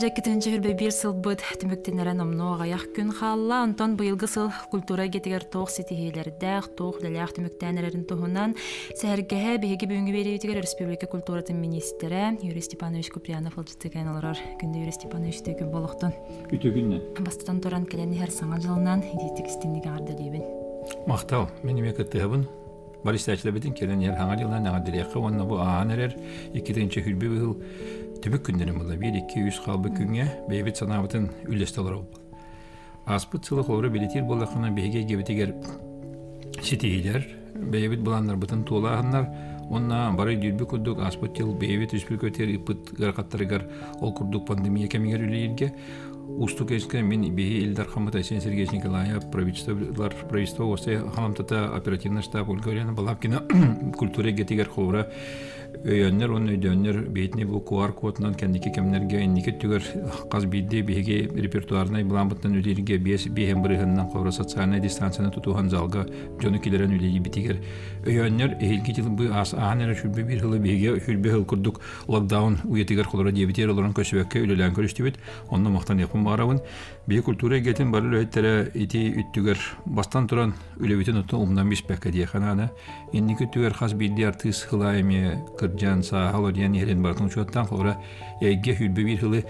Жаккетинче хүрбе бир сылбыт түмүктенерен омно гаях күн халла онтон быйылгы сыл культура гетигер тоох ситихилердэх тоох дэлях түмүктенерерин туһунан сәргеһе биһиги бүгүнгү берибитигер республика культуратын министре Юрий Степанович Куприянов олжытыган олорор күндө Юрий Степанович төгүн болохтун Үтөгүннө. бастан туран келени хер саңа жылынан идитик истинниге арды дейбин Мактал. Мен эме кыттыгыбын. Борис Тачлабытын келен ер хаңа жылдан ага дирекка онна бу аан эрер 2-нче хүрбе быыл түбүк күндөрүм була 1-2-3 халбы күнгө бейбит санабытын үлестелер бол. Аспыт сылы хору билетир болакына беге гебитигер ситигилер бейбит буландар бытын туулааннар онна бары дүрбү курдук аспыт жыл бейбит үспүл көтер ипыт гаркаттарыгар ол курдук пандемия кемигер үлейирге устук эске мен бии илдар хамыт Айсен Сергеевич Николаев правительстволар правительство осы халамтата оперативный штаб Ольга Ильина Балабкина культура гетигер холура өйөннөр он өйдөннөр бейтне бу QR кодунан кендики кемнерге иннике түгөр каз бидде биге репертуарный буламбыттан үлерге бес бихем бырыгыннан кобра социальная дистанцияны тутухан залга жону килерен үлеги битигер өйөннөр эхилги жыл бу ас аанера шүрбе бир хылы биге шүрбе хыл курдук локдаун уетигер холора дебитер олорун көсөбөккө үлелен көрүстүбүт онно мактан япын барабын бие культура гетин бары лөйттері ити үттүгер бастан туран үлебитин уту умдан биспекке дие ханана инники түгер хас бидди артыс хылайме кырджан саахал диен ерен бартын чуаттан хора эйге хүлбе бир хылы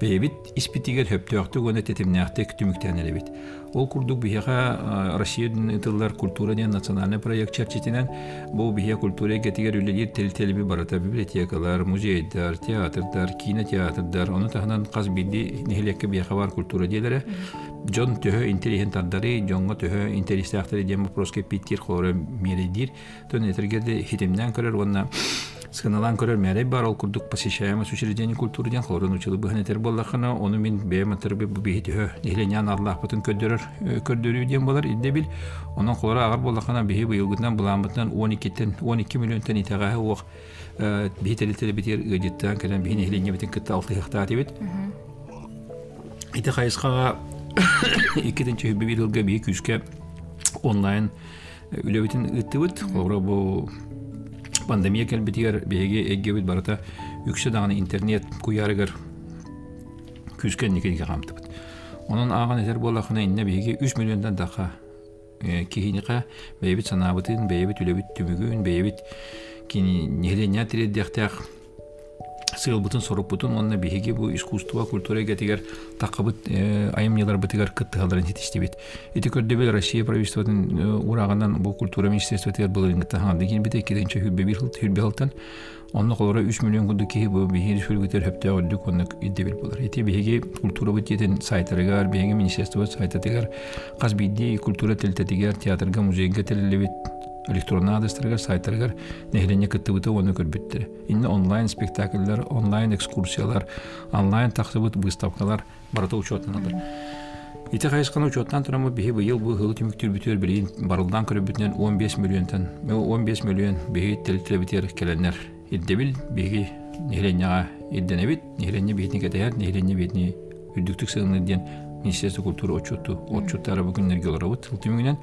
бейбит испитигер хөптөктү гөне тетимнәхте күтүмүктән элебит ол курдук бияха россия тыллар культура диен национальный проект чарчитинен бу бия культура гетигер үлелер тел телби барата библиотекалар музейдар театрдар кинотеатрдар. Оны тахынан каз бидди нехилекке бияха бар культура диелере жон төһө интеллигент ардары жонго төһө интересактары диен вопроске питтир хоры мередир тон этергеде хитимнен көрөр онна Сканалан көрөр мәре бар ол курдук посещаемость учреждений культуры ден хорын учылы быханетер боллахана оны мен бэм атырбы бу бихитө нихленян аллах бутын көдөрөр көрдөрүү ден болар идде бил. Онон холора агар боллахана бихи быйылгытан буламбытан 12тен 12 миллионтан итага ох бихителитер битер ыдиттан келен бихи нихленя битен кытта алты хектар дебит ите хүбби бир ылга бии күзгө онлайн үлөбитин ыттыбыт. Холора бу пандемия келбитигер беге эггебит барата үксө даганы интернет куярыгар күзген никеге камтыбыт онун аган этер болахына инне беге 3 миллиондан дака кихиника бейбит санабытын бейбит үлебит түмүгүн бейбит кини нехленя тиреддехтех сыылбытын соруппутун онна биһиги бу искусство культура гетигер такабыт айымнялар бытыгар кыттыгаларын тетистибит ити көрдөбел россия правительствотун урагынан бу культура министерство тигер был ингта ханды кин бите киденче хүббе бир хыл хүрбе хылтан онна колора 3 миллион гуду ки бу биһи сүлгүтер хөптө олдук онна иддебил болар ити биһиги культура бит етен сайтарыгар биһиги министерство сайтатыгар каз бидди культура телтетигер театрга музейге телелебит электронный адрестарга сайттарга нехлене кыттыбыты оны көрбүттер инне онлайн спектакльлер онлайн экскурсиялар онлайн тахсыбыт выставкалар барыта учетыналар Ите хайскан учеттан турама бихи быйыл бу хылы барылдан көрөбүтүнөн 15 миллионтан 15 миллион бихи телтелебитер келенер иддебил бихи идденебит бихитни үдүктүк сыгыны диен Министерство культуры отчету отчеттары тылтымыгынан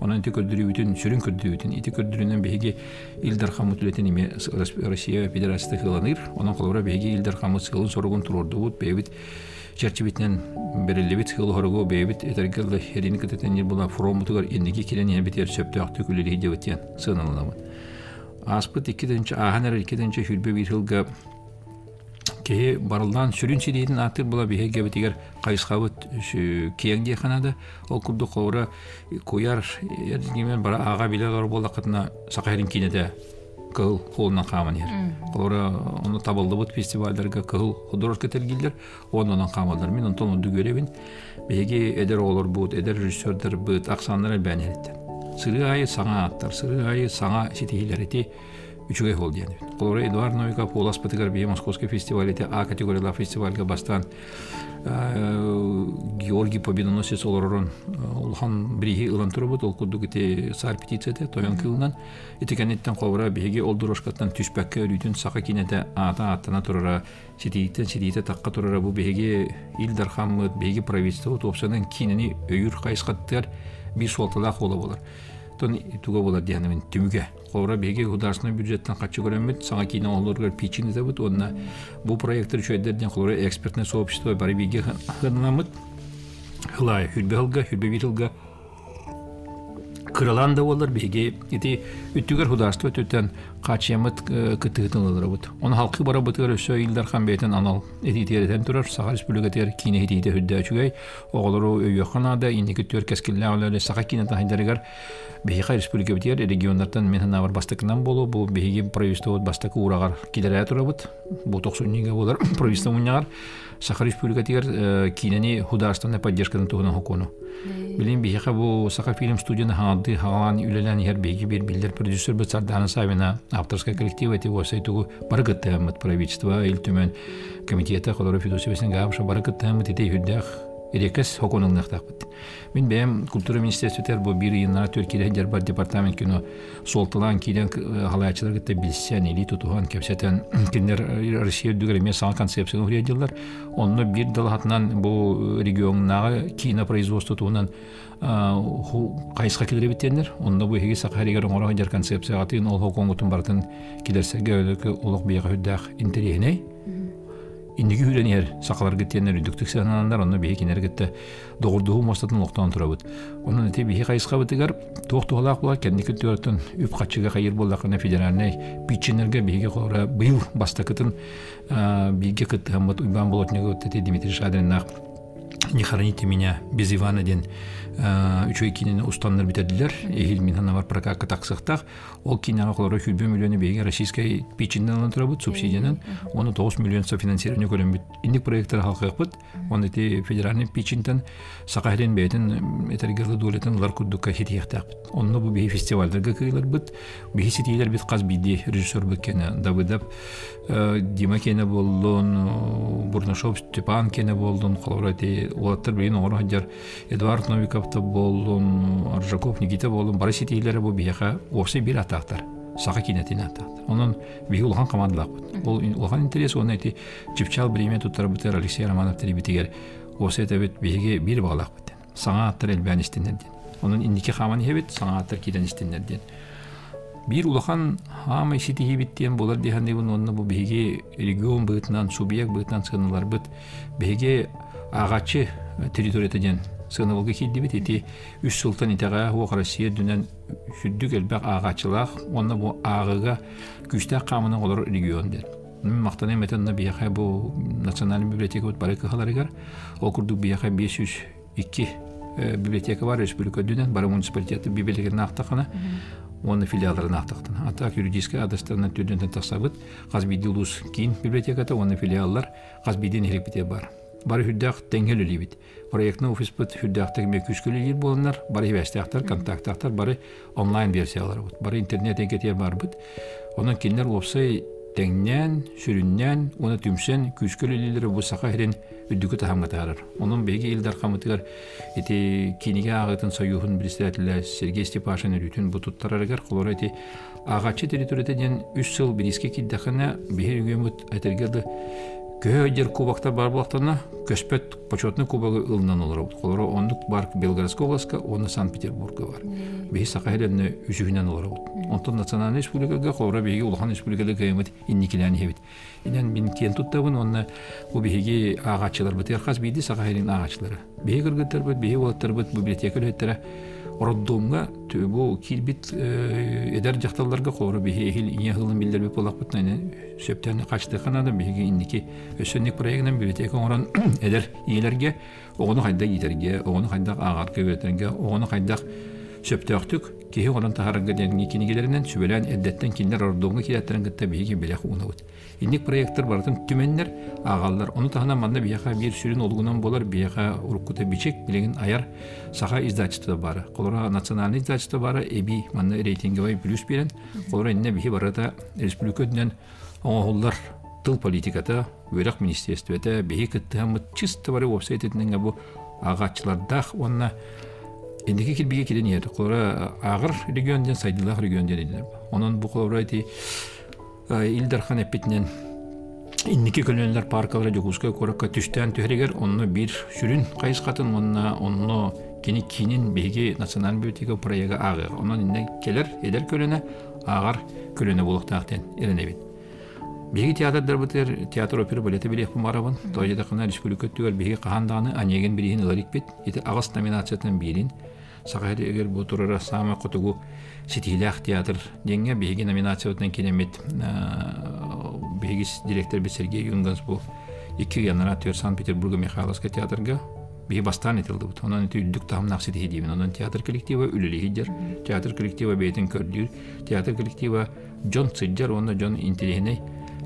онан ити көрдүрүүтүн сүрүн көрдүрүүтүн ити көрдүрүүнөн беги илдар хамут үлетен име Россия Федерациясы хыланыр онан колора беги илдар хамут сылын сорогун турордубут бебит черчибитнен берилибит хыл хорого бебит этергел херини кететен була фромутугар эндики кирен я битер сөптөктү күлүри дебитен сыналанабы аспыт икиденче аханар икиденче хүрбе бир хылга кеһи барылдан сүрүн сириитин аттыр була биһе гебитигер кайыскабыт киең диэханада ол курду ховра куяр эрдимен бара ага биле лор бола кытына сакайрин кинеде кыл холунан каман ер олора оны табылдыбыт фестивальдерге кыл художка тергилдер онунан камалдар мен онтон онду көребин беги эдер олор бут эдер режиссердер быт аксандар бәнереттен сыры айы саңа аттар сыры айы саңа ситихилерити үчүгэй хол диэн колора новиков улас батыгар бие московский фестивалите а категориялар фестивальга бастан георгий победоносец олоророн улхан бирихи ылан турбут ол курдук ити сар петицияте тоян кылынан. Итикенеттен кобура биһиги олдурошкаттан түспәккә өрүтүн сака кинете ата аттана турара ситииттен ситиите такка турара. Бу биһиги илдар хаммыт биһиги правительство топсанын кинини өйүр кайыскаттар бир суалталаах ола болар оттон туга болар дианамин түмүгэ Колора беге государственный бюджеттен качы көрөмүт саңа кийин олоргар пичин дебут онна бу проекттер чөйдерден колора экспертное сообщество бары биге хынамыт хылай бир хылга кыралан да болар беге ити үттүгер художество төттен качемыт кытыгытын олар бут он халкы бара бутыр өсө илдар хан бетен анал эти теретен турар сага республика тер кине хитите хүддә чугай оголору өйөкхана да инеки төр кескилле олар сага кине тахайдарыгар бейха республика битер регионнардан мен хана бар бастыкынан болу бу бейги правительство бастыкы урагар килерә турабыт бу токсуннига болар правительство мунягар саха республика тигер кинени художественная поддержкадан тугунан хокуну Билин бихиха бу саха фильм студияны хаңады хаңан үлелен ер беги бир билдер продюсер бу Сардана Савина авторская коллектив эти восай тугу баргыттамыт правительство ил түмен комитета холоро фидосибесин гамша баргыттамыт эти хоконун нахтакпыт. Мен бәм культура министрликтер бу бир йынна Түркиядә дер бар департамент күнө солтылан килен халаячылар гытта билсен или тутуган кепсетен киндер Россия дүгәр мен сан концепцияны уредилар. Онны бир далатынан бу регионнагы кинопроизводство туунан кайыска килер биттендер. Онда бу хеге сакаригер оңора дер концепция атын ол бартын килерсеге улук Индиги хүренер сақалар гиттенер үдүктүк сананандар онно бихи кинер гитте догурдуу мостатын локтон турабыт. Онун эти бихи кайыска бытыгар туохтуалаак булар кенники төртөн үп качыга кайыр боллакына федеральный бичинерге бихиге кора быйыл бастакытын биге кыттыгамбат уйбан болотнеге өттети Дмитрий Шадриннах не хороните меня. Без Ивана ден үчөй кинени устаннар битедилер эхил мин хана бар прокатка таксыктак ол кинага колоро хүлбү миллионы беге российской пичинден алан турабыт субсидиянан оны тогуз миллион со финансирование көрөнбүт индик проекттер халкыкпыт оны ти федеральный пичинден сакахрен бейтин этергерлы дулетен улар курдукка хитияктакпыт онно бу бии фестивальдерге кыйларбыт бии ситийлер бит каз биди режиссер беккене дабыдап дима кене болдун бурнашов степан кене болдун колоро ти улаттар бейин оңор хаджар эдуард новиков Михайловта болун Аржаков Никита болун бары сетейлері бу бияха осы бир атақтар сақа кинетин атақтар. Онун биги улхан командалак ол улхан интерес оны эти чипчал бреме туттар бутер Алексей Романов терибитигер осы это бит биги бир баглак бит саңа аттар элбән истиннерден онун индики хаман хебит саңа аттар киден истиннерден бир улахан хама ситихи биттен болар диханды бун онна бу биги регион бытынан субъект бытынан сыналар быт биги агачы территориятеден сыгынылғы килдибит ити үс сылтан итеға хуақ Россия дүнен сүддүк элбек ағачылақ онна бу ағыга күстәк қамының олар регион дер мен мақтан эметен на бияха бу национальный библиотека бут бары кахаларыгар ол курдук бияха 502 библиотека бар республика дүнен бары муниципалитеты библиотеканы ақтақана оны филиалдарын ақтақтан атак юридический адрестарынан түрден тақсабыт қазбиди улус кийин библиотеката оны филиаллар. Қазбиден эрекбите бар. Бары хүрдәк теңгел үлибит. Проектны офис бит хүрдәктәге ме күскүле ир боланнар, бары вәстәктәр, контакттар, бары онлайн версиялар бит. Бары интернет экетер бар бит. Онан кинлер опсай теңнән, сүрүннән, оны түмсен күскүле илер бу сака херен үдүгү тахамга тарар. Онун беги илдар камытыгар эти киниге агытын союхун председателя Сергей Степашин үрүтүн бу туттарарыгар колор эти агачы территорияда ден 3 жыл бириске киддахана бихер үгөмөт айтергелди Көйдер кубактар бар булактана көспөт почетный кубагы ылынан олар. Колоро ондук бар Белгородская областка, оны Санкт-Петербургка бар. Беги сакайленне үзүгүнөн олар. Онтон национальный республикага колоро беги улхан республикада каймыт инникилен хебит. Инен мин кен туттабын онна бу беги агачылар битер хас биди сакайлен агачылары. Беги кыргыттар бит, беги болаттар бит библиотека леттер ороддуңга бу килбит эдер жакталарга кору бихи эхил ине хылын билдербек болакпыт нане сөптен качты канада бихиге инники өсөнник проектинен библиотека оран эдер иелерге огону хайда итерге огону хайда агар көбөтерге огону хайда сөптөктүк кихи оран тахарга денги кинигелеринен сүбелен эддеттен киндер ордуңга килеттерин гытта бихиге белек унабыт инник проекттер бартын түменнер агаллар оны тахана манда бияха бир сүрүн олгунан бичек билеген аяр саха издательство бары колора национальный издательство бары эби рейтинговый плюс берен колора бихи барата тыл политиката бөйрак министерствота бихи кыттыамыт чисто бары вебсайтетинге бу агачылардах онна Эндеки килбиге килен yer. Колора агыр регионден сайдылах регионден. Онон бу колора эти Илдархан эппитинен инники көлөнлөр паркалары жогуска коракка түштен төһрегер онно бир сүрүн кайыскатын онна онно кини кинин беги национальный библиотека проега агы онон инне келер эдер көлөне агар көлөне булуктаактен эренебит Беги театрдар бытыр театр опера балеты билек бумарабын. Тойда кына республика түгел беги каханданы анеген бирин ыларик бит. Ити агас номинациятын бирин. Сагайда эгер бу турара сама кутугу ситилях театр денге беги номинациятын кинемет. Беги директор бит Сергей Юнгас бу iki генератор Санкт-Петербурга Михайловска театрга бии бастан этилди бут. Онон ити үддүк тамнак ситихи дибин. Онон театр коллектива үлелихидер. Театр коллектива бейтин көрдүр. Театр коллектива Джон Циддер, онна Джон Интелихиней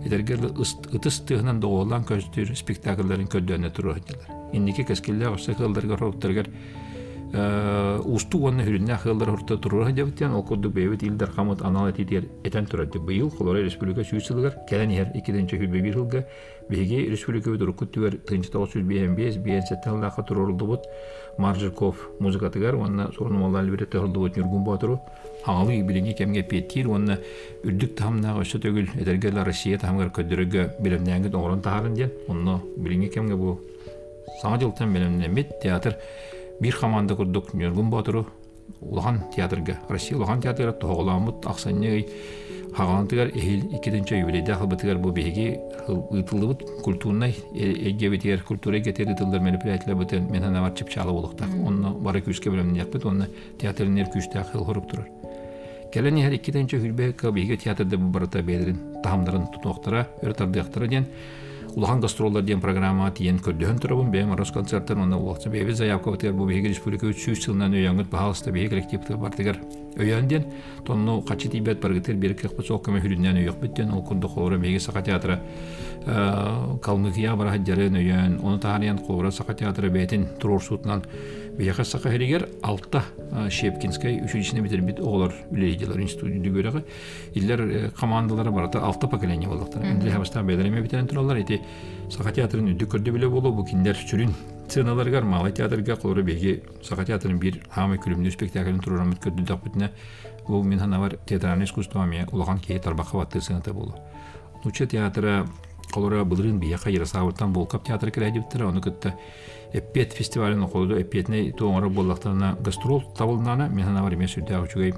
Эдергер ытыс тыһынан доголан көстүр спектакльларын көддөөнө турууһдылар. Инники кескилле орса хылдарга роптаргар усту онна хүрүннә хылдар орта турууһа дебитен окуду бебит илдер хамат анал этитер этен турады. Быйыл Колора Республика сүйсүлгөр келен ер 2-нче хүрбе бир жылга беге республика бит рукут түбер 1955 бен сеттеллаха турулду бут Маржиков музыкатыгар онна сорнумалар бире төгүлдү бут Нургун Батыру аңалы билинги кемге петтир онна үрдүк тамнага өсө төгүл эдергел Россия тамгар көдөрөгө билемнәңге орон тарын ден онно билинги кемге бу саңа жылтан билемнемит театр бир команда курдук Нургун Батыру улахан театрга Россия улахан театрга тоголамыт аксанней хагантыгар эхил икидинче юбилейде бу беги ытылыбыт культурный эгебитер культура мероприятиялар мен ана бар чипчалы болуктак онно бары күскө белем якпыт онно театрнер күчтә хыл турар театрда бу барата бедерин өртардыктара ден улахан гастроллар деген программа тиен көрдөһөн турабын бем росконцерттер онна уақытса беби заявка бытыр бу беги республика үчүс жылынан өйөңөт баалыста беги коллективтер бартыгар өйөнден тонну качы баргытыр бир кырк соқ кеме хүрүннен өйөк биттен ол кунду холора беги сака театра калмыкия бара хаджары өйөн оны таарыян холора сака театры бетин турурсутунан Бияха сака херигер алта Шепкинскай училищене битербит оголор үлейдилер институт дүгөрөгө. Иллер командалары барата алта поколение болдуктар. Энди хабаста беделеме битерен туралар эти сака театрын үдү көрдө биле болу бу киндер сүрүн сценаларга малай театрга колору беги сака театрын бир хама күлүмдүү спектаклын турурам көрдү дапытына бу мен хана бар театральное искусство ме улаган кей тарбаха ватты сыната болу. Нуче театра колора былырын бияка ярасабыттан болкап театр кирәдиптер, аны көттө эппет фестивалын околду эппетне тоңора боллактарына гастрол табылнана мен ана бар эмес үдө учугай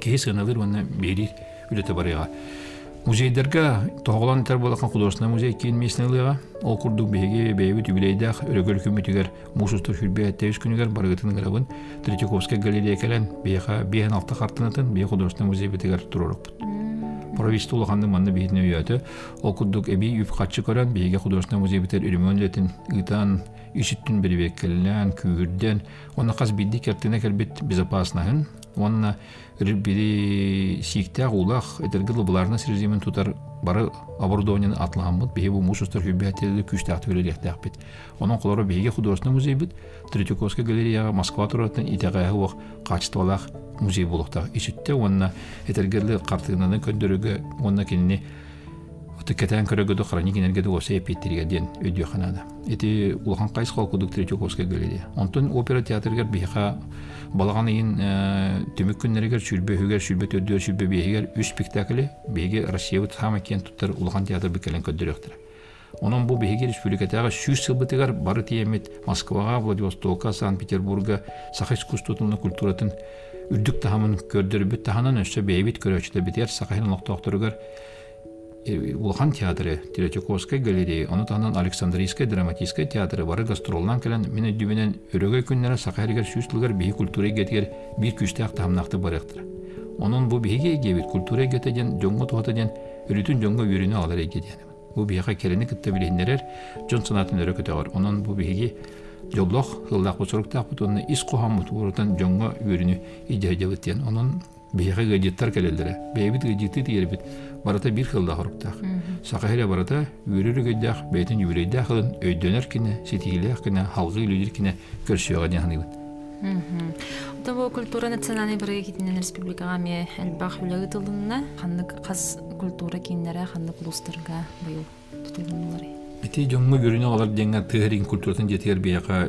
кейс гыналыр уна бери үлете барыга музейдерге тоголан тер болакан художественный музей кийин меснелыга ол курдук беги бейбит юбилейдах өрөгөр күмүтүгер мусустур хүрбе тегиз күнүгер барыгытын гырабын третьяковская галерея келен бияха биен алты картынатын бия художественный музей битигер турорукпут правительство улаханды манны бейитин өйөтө ол курдук эби үп катчы көрөн бейге художественный музей битер үрүмөн летин ытан ишиттин берибеккеллен күүрден оны каз бидди кертине кербит безопасныхын онна бири сиктеак улах этергил буларны срежимин тутар бары оборудованияны атлаганбыт бии бу мусустар күчтәк төлелектәк бит. Onun колору бейге художественный музей бит. Третьяковская галереяга Москва туратын итәгә вак качестволах музей булыкта ишитте онна этергеле картыгынан көндөрөгө онна кинни Оты кәтән көрөгөдө хроник энергия досы эпиттерге ден өдө ханада. Эти улхан кайс холку Третьяковская галерея. Онтон опера театргер биха балаган ин төмөк күннәргә шүлбе хүгәр шүлбе төдө шүлбе бигәр үч спектакле беге Россия һәм кен туттар улхан театр бикәлән көдөрөктөр. Onun bu behe республикатага шүш сылбытыгар бары тиемет Москвага, Владивостокка, Санкт-Петербурга саха искусствотунна культуратын үрдүк тахамын көрдөрбүт таханан өссө бейбит көрөчтө битер сахаһын ноктоктургар улхан театры Третьяковская галерея оны танан Александрийская драматическая театры бары гастролдан келен мен дүбенен өрөгө күннәре сахаригер сүстүлгөр бии культура гетер бир күчтәк тамнакты барыктыр onun bu bihe gebit kultura geteden jongo tohataden ürütün jongo yürünü alır egeden bu bihe keleni kitte bilenler jon sanatın örökötör onun bu bihe жоллох хыллах бусуруктаах бутунна ис кухаммут урутан жоңго үрүнү ижажабытен онун бияга гыжыттар келелдере бейбит гыжытты тиербит Барата бир хылда хоруктаах сакахире барата үрүрү гыддах бейтин юбилейдах хылын өйдөнөр кине ситигилеах кине халгы үлүдүр кине көрсөөгө Ота бу культура национальный бирге китинен республикага ме элбах үлеги тылынна ханнык кас культура киннере ханнык улустарга быйыл тутулгунлары Эти жоңго көрүнө алар деңга тыгырин культуратын жетер бияка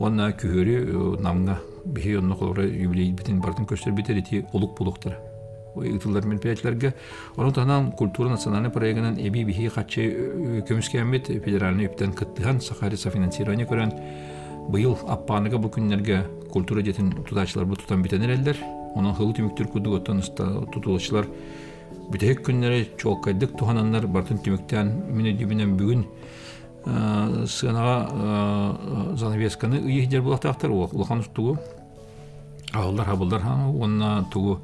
онна күһөрү намга бихи онно колоро юбилей битин бартын көстөр битер ити улук булуктар. Ытылар мероприятиялерге onun танан культура национальный проектынан эби бихи хатчы көмүскәмбит федеральный үптен кыттыхан сахари софинансирование көрөн. Быйыл аппаныга бу күннерге культура жетин тутаачылар бу тутан битенер элдер. Онун хылы түмүктөр кудуготтон тутулучулар бүтек күннери чооккайдык тухананнар бартын түмүктен мини дибинен бүгүн сыганага занавесканы ыйыхдер булактактар улахан тугу. Агылдар хабылдар онна тугу.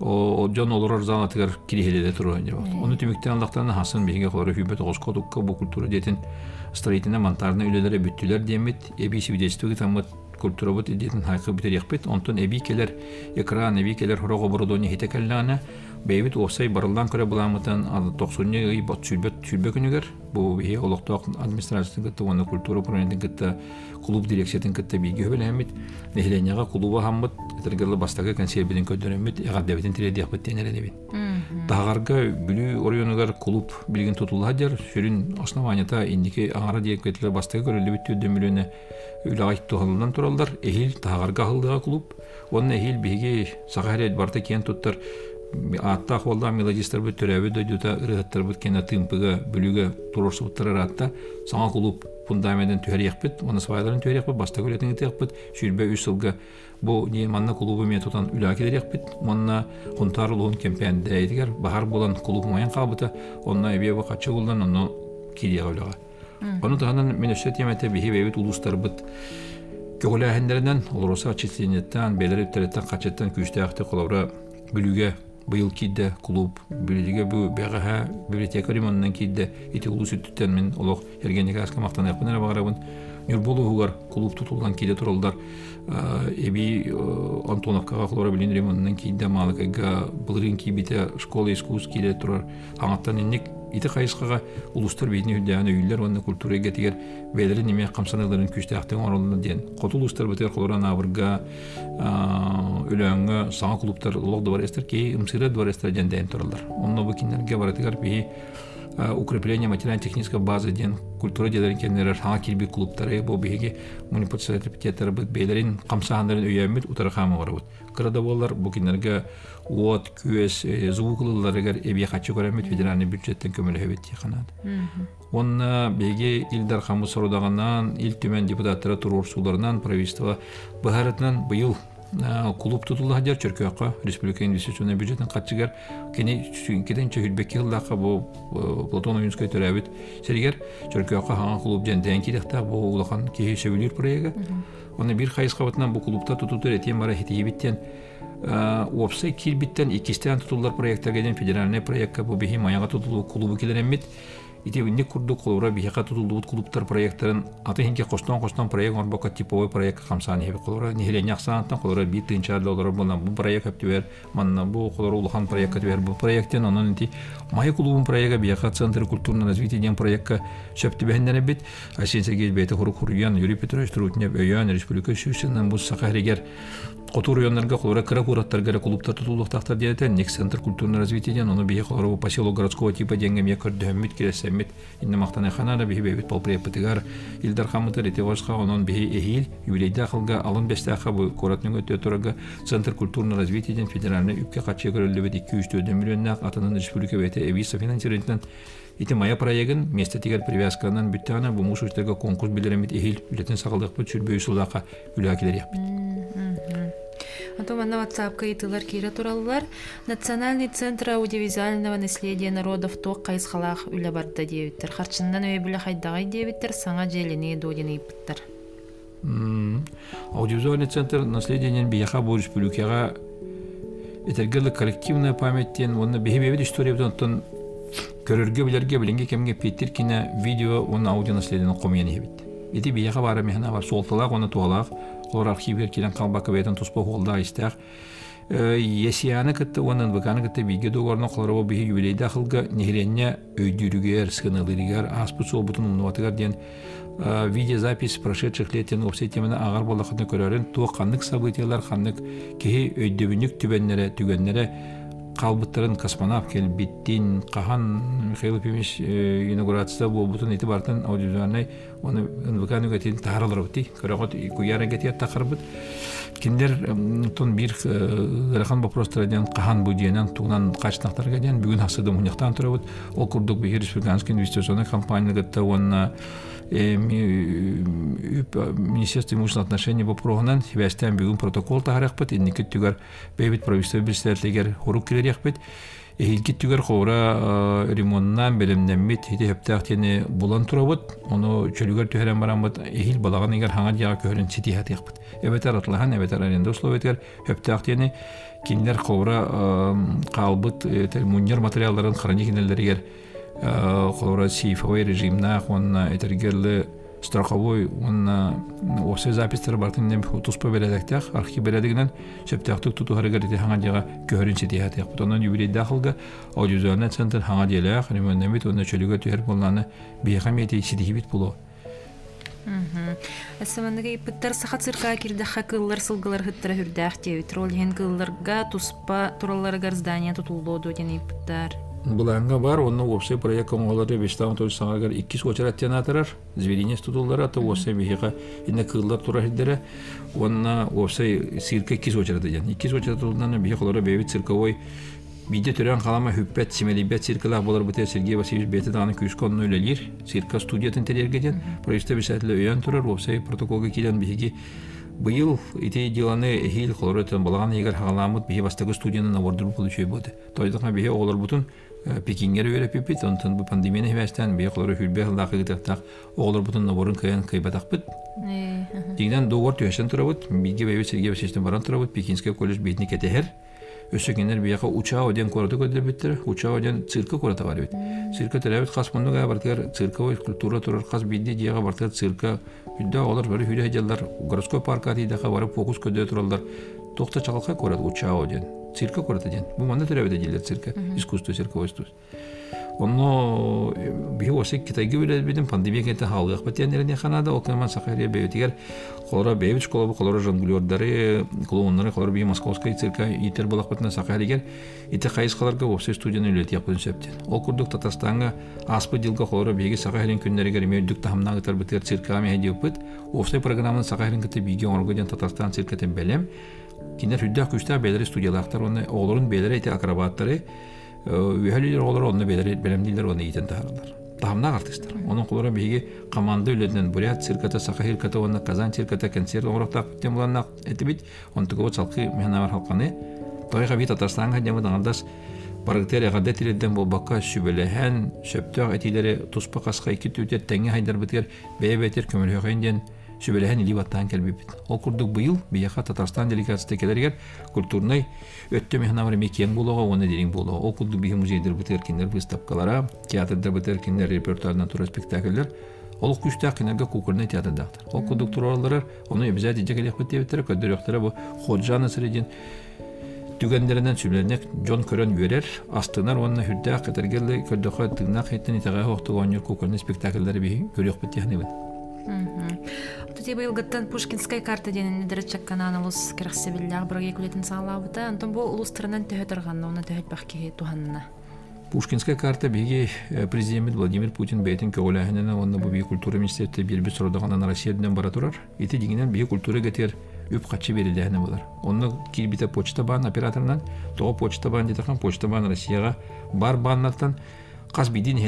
Жон олорор зана тигер кирихеледе туру деп оны түмүктен аллахтан хасын биге хоры хүбе тогуз кодукка бу культура детин строительно монтажный үйлелере бүттүлер демит эби свидетельствоги тамыт культура бут идетін хайқы бітер яқпет, онтон эби келер экран, эби келер хорого бородони хитекеллана, бейбит осай барылдан көре буламытын 90 ый бот сүлбет сүлбе күнүгер, бу бие олоктоок администрациятын кытты, культура управлениятын кытты, клуб дирекциятын кытты биги хөбелемит, нехиленяга клуба хаммыт, этергерлы бастагы консервидин көдөрөмит, ягар дебитин тиреди яқпет тенере дебит. Тағарга бүлү орионугар клуб билген тутулла жер, сүрүн основанията индики аңара диекетлер бастагы көрөлү бүттү дөмүлөнө үлағайт тухалынан туралдар, эхил тағарға қылдыға клуб, оның эхил биги сағарет барта кен туттар, атта холда мелодистер бу төрәбе дөйдүта ырыттар бу кена тымпыга бүлүгө турурсу буттар атта саңа клуб фундаментен түһәр яқпыт, оны свайларын түһәр яқпыт, баста көлетен яқпыт, шүрбе үс сылга бу не манна клубы мен тутан үләкелер яқпыт, манна хунтар улун кемпен дәйдигер, бахар болан клуб моян кабыта, онна эбе качы булдан, онно кирия үләгә. Оны тағынан мен бейбіт ұлыстар бұд көгіләхендерінен олороса чистенеттен, бейлер өттереттен қачеттен күшті ақты қолаура бүліге быйыл кидде клуб бүліге бу бәғаһа библиотека ремонтынан кидде ити улус үттүттен мен олох ергенеге аска мактан япын эре багарабын Нюрболугар клуб тутулган киде туралдар эби Антоновкага хлора билин ремонтынан кидде малыкайга былырын кибите школа искусств киде турар. Аңаттан инник ити кайыскага улустар бейни хүлдәгән өйләр онны культурага тигәр бәйләре неме камсаналарын күчтә актын орынны дигән кот улустар бетер колоран авырга үләңгә саңа клубтар логды бар эстер ки имсыра бар эстер дәндән торалар онны бу кинләргә бар тигәр би укрепление материально-технической базы ден культура делерин кеннерер саңа кирби клубтары бу биге муниципалитеттер бит бейлерин камсаһандарын өйәмит утархамы бар бут кырада болар бу кинләргә от күэс звуклыларыгар эбие хачы көрөмөт федеральный бюджеттен көмөлөбөт тиханат онна беге илдар хамы сорудаганан ил түмен депутаттары турурсуларынан правительство бахаратынан быйыл клуб тутулла жер чөркөккө республика инвестиционный бюджеттен катчыгар. Кени кеден чөһүлбекки ыллакка бу платон уюнскай төрөбүт серигер чөркөккө хаңа клуб женден кидекта бу улахан кеһи сөбүлүр проега оны бир хайыс кабатынан бу клубта тутутур этем бара хитибиттен опсы кирбиттен икистен тутулар проекттер федеральный проектка бу бихи маяга тутулу клубу килеремит ити инник курду колура бихака тутулдубут клубтар проекттарын аты хинке костон костон проект орбока типовой проект камсааны хеби колура нихилен яксаантан колура бир тынчар доллар болан бу проект хаптыбер манна бу колура улахан проект катыбер бу проекттен онун ити май клубун проекта бияка центр культурного развития ден проектка сөптүбэхнере бит асин сергей бейте хурук хуруян юрий петрович трутнев өйөн республика сүүсүнөн бу саха регер Котур районнарга холора кыра кураттарга клубтар тутулуктактар диэтен ник центр культурного развития ден оны бие холора поселок городского типа денгем я көрдөммит киресеммит инне мактана ханада бие бебит полпрепатыгар илдар хамытыр ите башка онон бие эхил юбилейда ахылга алын бестаха бу коратның өтө турага центр культурного развития ден федеральный үпке качы көрөлүбүт 204 миллионнак атынын республика бете эвиса финансирование ити мая проегин месте тигер привязканан бу мушучтарга конкурс билеремит эхил үлетин сагалдык бу чүрбөй сулака үлакилер яппит Ото манна WhatsApp итылар кире тураллар. Национальный центр аудиовизуального наследия народов то кайсхалах үле барда диевиттер. Харчындан өй бүле хайдагай диевиттер саңа желени додины иппиттер. Аудиовизуальный центр наследия бияха бу республикага этергелы коллективная памяттен, оны бехебебет история бутон көрөргө билерге билинге кемге петтир кине видео оны аудио наследиянын комуяны хебит. Эти бияха бары мехна бар солталак оны туалак олар архивер килен калбака бетен туспа холда истах Есияны кытты онын быканы кытты биге догорно колоробо бихи юбилейда ахылга нехиренне өйдүрүгер сыгынылырыгер аспы сол бутун умнуатыгар диен видеозапись прошедших лет тен опсе теманы агар болахытны көрөрүн туа каннык событиялар каннык кихи өйдөбүнүк түбеннере түгеннере калбыттарын космонавт кел биттин кахан Михаил Пимиш инаугурацияда бу бутун ити бартын аудиториальный оны НВК нүгетин тааралар бути көрөгөт куяра гетият такырбыт киндер тун бир ырахан вопростар ден кахан бу диенен тугунан качтактарга ден бүгүн асыды муньяктан турабыт ол курдук бир республиканский инвестиционный компания гытта онна Министерство имущественных отношений по прогонан хибәстән бүгін протокол тахаракпыт инники түгәр бейбит правительство билсәтлегер хурук кирерякпыт Эхилки түгер хора ремонтнан белемнәммит хите хептәк тене булан турабыт, оны чөлүгөр төһәрән барамбыт, эхил балаган егер хаңа дияга көһөрен сити хат якпыт. Эбетер атлахан, эбетер аренда условиятер хептәк тене кинлер хора калбыт муньер материалларын хранить кинеллергер хора сейфовой режимна, он этергерле страховой он осы запистер бартын нем туспа бередектях архив бередигинен сөптяктык туту харыгар ити хаңа жага көрүн сити хатык бутонан юбилей дахылга аудиозуальный центр хаңа диелях ремоннемит онна чөлүгө түһер болланы бияхам эти сидихибит було Әсәмәндәге иппеттер саха цирка кирдәхә кыллар сылгылар хыттыра хүрдәх тевит роль хен кылларга туспа туралларга здание тутуллоду ден иппеттер Буланга бар, онны опсай проект оңолары бештан той саңагар 2 сочар театрар, зверинес тутуллар аты опсай бихига инне кыллар тура онна опсай сирка 2 сочар дигән. 2 сочар тутулдан бихи колары бебит цирковой Биде төрән қалама хүппәт болар Сергей Васильевич беті даны. Цирка студиятын. Проекта килен бихиги Быйыл ити диланы балаган егер бихи бастагы студияны бихи олар бутун Пекингер өйрө пипит, онтон бу пандемияны хебәстән бихи холоры хүлбе хылдакы гытактак оглар бутун наварын кыян кыйбатак бит. Дигден догор төшен турабыт, биге бебе Сергей Васильевичтен баран турабыт, Пекинский колледж бетни кетехер. Өсөгенер бияка учао ден корды көдер биттер, учао ден цирка кората бар бит. Цирка терәбит хас мунуга бартыр цирковой культура турар хас бидди дияга бартыр цирка Хүддә алар бары хүлә һәҗәлләр городской парка дигә барып фокус көдә торалар. Тохта чалка күрәт учао ден. Цирка күрәт ден. Бу монда терәбә диләр цирка. Искусство цирковой искусство. Онно бихи осе китайга билет бидим пандемия кете халык батянерне ханада окнаман сахаре бейтигер холора бейбит школа бу холора жонглёрдары клоуннары холора би московская цирка итер булак батна сахаригер ите кайыс каларга осе студияны үлет япын септен ол курдук татарстанга аспы дилга холора беги сахарин күннәргә мөддүк тахамна гытар битер цирка ме хедиупит осе программаны сахарин кете биге оргоден татарстан циркатен белем кинер хүддә күстә белер студиялактар оны олорун белер ите акробаттары үһәлилер олар онны белер белемдилер оны итен тахарлар тахамнак артисттар onun kulları bihi команда үледен бурят цирката саха хирката оны казан цирката концерт орактак тем буланнак этибит он тугы салкы мехнавар халканы тойга бит татарстанга даңдас Барыктер гадәт тиледән бу бака сүбеләһән шөптәк әтиләре туспа каска тәңгә хайдар көмел сүбеләһән или баттан кәлбит. Ол курдук быйыл бияха Татарстан делегациясы келергер культурный өттө мехнавар мекен булуга оны дерин булуга. Ол курдук бихи музейдер битер киндер выставкалара, театрда битер киндер репертуардан тура спектакльлер. Ол кинерге кукурный театрдактыр. Ол курдук туралары оны обязательно жегелек битер көдөрөктөр бу Ходжана средин түгендеринен сүбленек Джон Көрөн берер, астынар спектакльләре Тути быйылгыттан Пушкинская карта денен недер чакканан улус керахсе биллях бирге күлетин саалабыта. Антон бу улус тырынан төһө торганна, уна төһөт бахки туханна. Пушкинская карта биги президент Владимир Путин бейтин көгөләһенен онна бу би культура министрлыгы бир сородаган Россияден бара турар. Ити дигенен би культура гетер үп качы бериләһенә булар. Онны килбите почта бан операторынан, то почта бан дитахан почта бан Россияга бар баннаттан кас бидин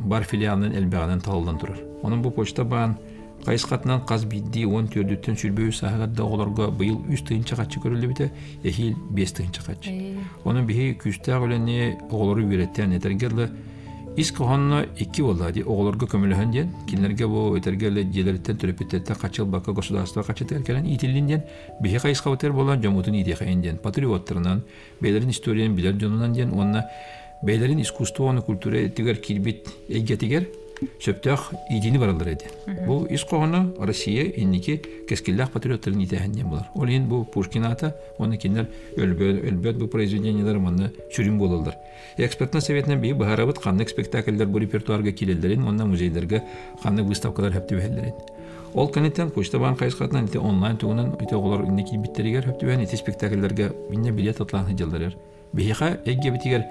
бар филиалынан элбәгәнен талдан турар. Оның бу почта бан Кайсқатынан қаз бидди он төрдүттен сүрбөй сағатда оларға быйыл үс тыйынча қатчы көрілі біте, ехил бес тыйынча қатчы. Оның бихи күстәг өләне оғылары үйреттен етергерлі. Ис кохонно икки боллади оғыларға көміліген ден, кинлерге бу етергерлі делерттен төрөпеттетті қачыл бақы государство қачытыр келен итилин ден, бихи қайсқа өтер болан жомутын идеқайын ден, патриоттарынан, бейлерин историян билер жонунан ден, бейлерин искусство, оны культура кирбит сөптөх идини баралар эди. Бу ис коғону россия инники кескиллах патриоттарын итэхэннен булар ол ин бу пушкин ата оны кинер өлбөт өлбөт бу произведениялар манна чүрүн болалар. Экспертный советинен бии баһарабыт ханнык спектакльдер бу репертуарга килелдерин онна музейлерге ханнык выставкалар хэптибэхеллерин ол канеттен почта бан кайыскатынан ите онлайн тугунан ите олар инники биттеригер хэптибэхен ите спектакльлерге минне билет атлан хыдьалларер бияха эгге битигер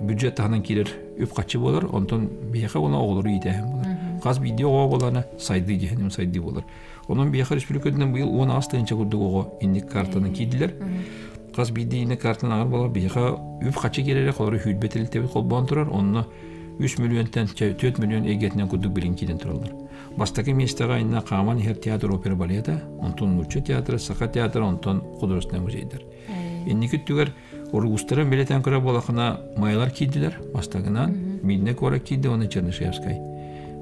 бюджет таханан кирер үп качы болар онтон бияха оны оголору итеһен болар каз видео ого болана сайды дихеним сайды болар онон бияха республикадан быйыл он ас тыынча курдук ого инник картаны кийдилер каз биди инник картаны агар болар бияха үп качы кирере колору хүлбетил тебит колбоон турар онно үч миллионтен төрт миллион эгетинен курдук бирин кийден туралар бастаки местага инна каман хер театр опера балета онтон муччо театры саха театры онтон художественный музейдер инники түгер Ургустаран билетен кыра болахына майлар кийдилер, бастагынан минне кора кийди оны Чернышевскай.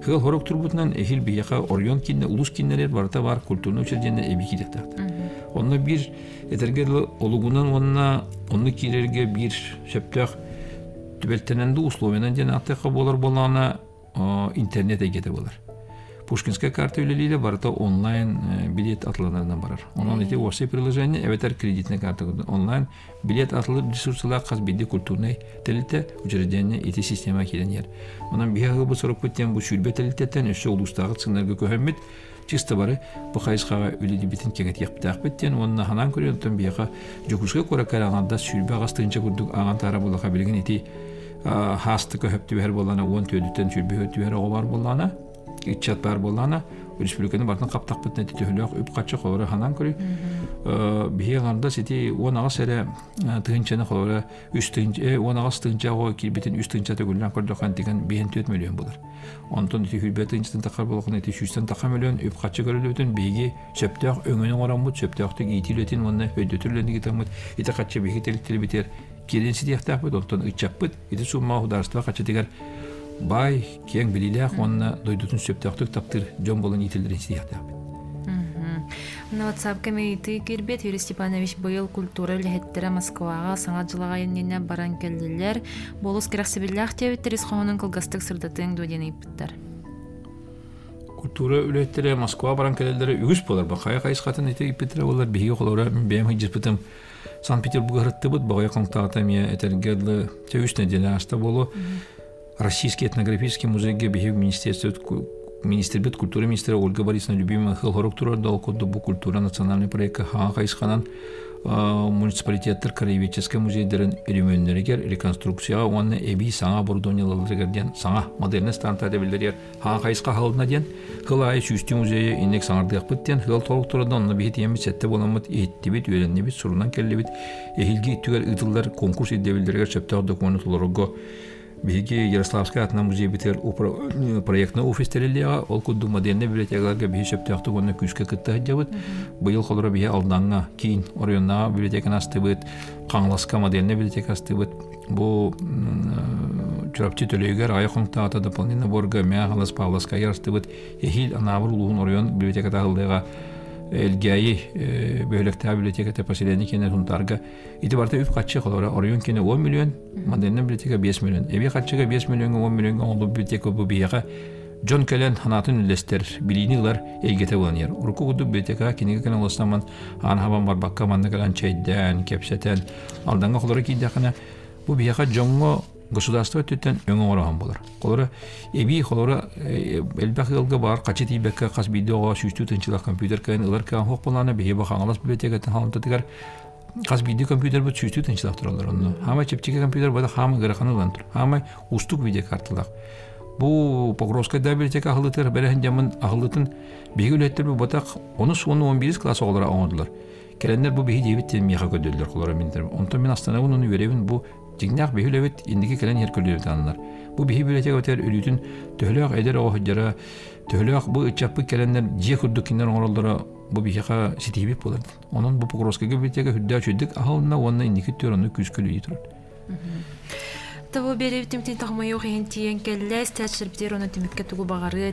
Хыл хорок турбутунан эхил бияка Орион кинне улус киннелер барта бар культурный учреждение эби кидек тахты. Онна бир этергер олугунан онна онны кирерге бир шептях түбелтененди условиянан ден аттыка болар болана интернет эгете болар. Пушкинская карта үлелейле барыта онлайн билет атыланардан барар. Онан эти осы приложение эветер кредитная карта онлайн билет атылып ресурсыла каз бидди культурный телите учреждение эти система киленер. Онан бияғы бу сорок көттен бу шүрбе телитеттен өсө улустагы цыңнарга көһөммит чисто бары бу хайсхага үлели битин кеңет яптак беттен онна ханан көрөntөн бияга жокушка кора караганда шүрбе гастынча күрдүк аган тара булака билген эти хасты көһөптү бер болана 10 төдүтен шүрбе өтү бер бар болана иччат бар болана республиканы бартын каптак битне тетөлөк үп качы холора ханан көрү бие ганда сити он агас эре тыгынчаны холора үч тыгынча он агас тыгынча го кирбитин үч тыгынча төгүлгөн көрдөкан деген биен төт миллион болар онтон ити хүлбе тыгынчтан такар болгон ити шүстен така миллион үп качы көрүлөтүн биги сөптөк өңөнүң орамут сөптөктүк итилетин онна өйдөтүрлөнү гитамут ите качы биги телтил битер кирин сидияктак бут онтон ычаппыт ити сумма хударства качы тигер бай кең билилээх онна дойдутун сөптөктүк таптыр жон болон итилдерин сияхтаап На WhatsApp комитеты кирбет Юрий Степанович быйыл культура лехеттере Москвага саңа жылага еннене баран келдилер. Болус керексибиллях тебиттер исхонун кылгастык сырдатын дуден иппиттер. Культура үлеттере Москва баран келдилер үгүс болар. Бакая кайсыкатын ите иппиттер болар. Биги колора бем хиджиспитим Санкт-Петербург рыттыбыт багая контакта мия этергерлы төвүс неделя аста болу. Российский этнографический музейге бихев министерство министрлбет культура министрі Ольга Борисовна любимая хыл хорок турар дал коду бу культура национальный проектка хаға кайсқанан муниципалитеттер краеведческий музейдерин үйрөннөрегер реконструкцияга онны эби саңа бурдонияларыгерден саңа модерн станция билдерер хаға кайска халына ден хыл ай сүүстү музейе инек саңардыакпыт ден хыл толук турада онны бихит емит сетте боламыт иттибит үйрөннебит сурунан келлебит эхилги түгер ытылдар конкурс идебилдергер сөптөгө документ толорого биһиги Ярославская атна музей битер проектны офистерилига ол кудду модерный библиотекаларга биһи сөптөктүк онна күскө кытта хаджабыт быйыл холора биһи алданга кийин орионнага библиотеканы астыбыт каңласка модерный библиотека астыбыт бу чурапчы төлөйгер ая хонтаата дополнительно борга мя халас павласка ярстыбыт эхил анабыр улуун орион библиотека тагылдыга элгяи бөлөктә библиотеката поселение кене тунтарга ити барта үп холора орион кене 10 миллион модерн библиотека 5 миллион эби качыга 5 миллионга 10 миллионга олду библиотека бу бияга Джон Келен ханатын үлестер билинилар элгете буланер. Урку гуду библиотека кинеге кene олостаман ан хабан бар бакка манна калан чайдан, кепсетен алданга холора бу государство түттен өңө ораган болар. Колора эби холора элбах йылга бар качы тибекке кас видеого сүстү тынчылак компьютер кайын ылар кан хок болана бие ба хаңалас библиотека халымта тигер кас видео компьютер бу сүстү тынчылак туралар онно. Хама чепчиге компьютер бада хама гыраханы улан тур. Хама устук видео карталак. Бу Погровская да библиотека ахылытыр берен жамын ахылытын биги үлеттер бу батак оны суны 11 класс оголора оңдылар. Келендер бу биги дебит миха көдөлдөр колора миндер. Онтон мен астана уну веребин бу Тигнах бихилебит индики келен хер көрдүбүт анлар. Бу бихи билетек өтер үлүтүн төхлөк эдер о хыджара төхлөк бу ичаппы келендер же күрдүкинер оңолдора бу бихиха ситибип болар. Онун бу погроскага билетеге хүддә чүддик ахална онна индики төрөнү күскүлү итүр. Табу беребит тимтин тахмайы хен келлес тәчир битер оны тимикке тугу багары.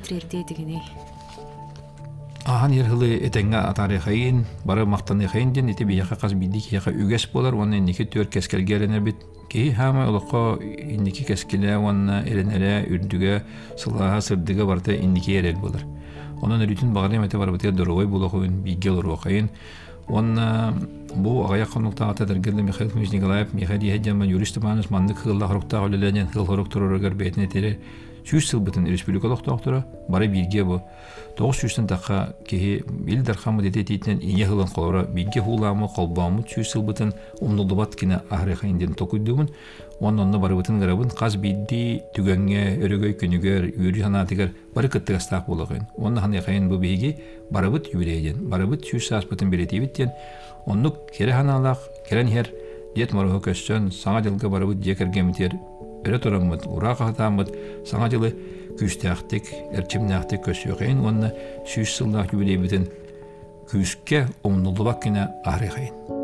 Ахан ерхылы этеңге атары хайын, бары мақтаны хайын ден, ете бияқа қаз биді кияқа үгес болар, оны индики төр кескелге эленер бит. Кей хама олыққа индики кескеле, оны эленере, үрдіге, сылаға, сырдыға барда индики ерел болар. Онын үрітін бағарым бар бітер дұрғой болуғын, биге олар оқайын. Онна бу агая конуктага тадыргылы Михаил Кузьмич Николаев, Михаил Ехаджанман юрист манус мандык хылла хоруктага үлеләнен хыл хорук туророгар бетіне тере сүүс сыл бытын республикалык доктора бары бирге бу. Тогуз сүүстен такка кеһи ил дархамы дете титнен ине хылын колора бирге хуламы колбамы сүүс сыл бытын умнулдубат кина ахрыха инден токуйдумун. Оннонны бары бытын гарабын каз бидди түгәнгә өрөгөй күнүгөр үри ханатыгар бары кыттыгастак булагын. Онны ханы кайын бу биги бары быт юбилейден, бары быт сүүс сас бытын беретибиттен оннук кере ханалак керен хер дет морго көссөн саңа жылга бары быт жекергемитер Өрө тураммыт, ура кахатаммыт, саңа жылы күстәхтик, эрчимнәхтик көсөйгән, онна сүйс сыллах юбилей битен күскә омнулубак кенә ахрыхайын.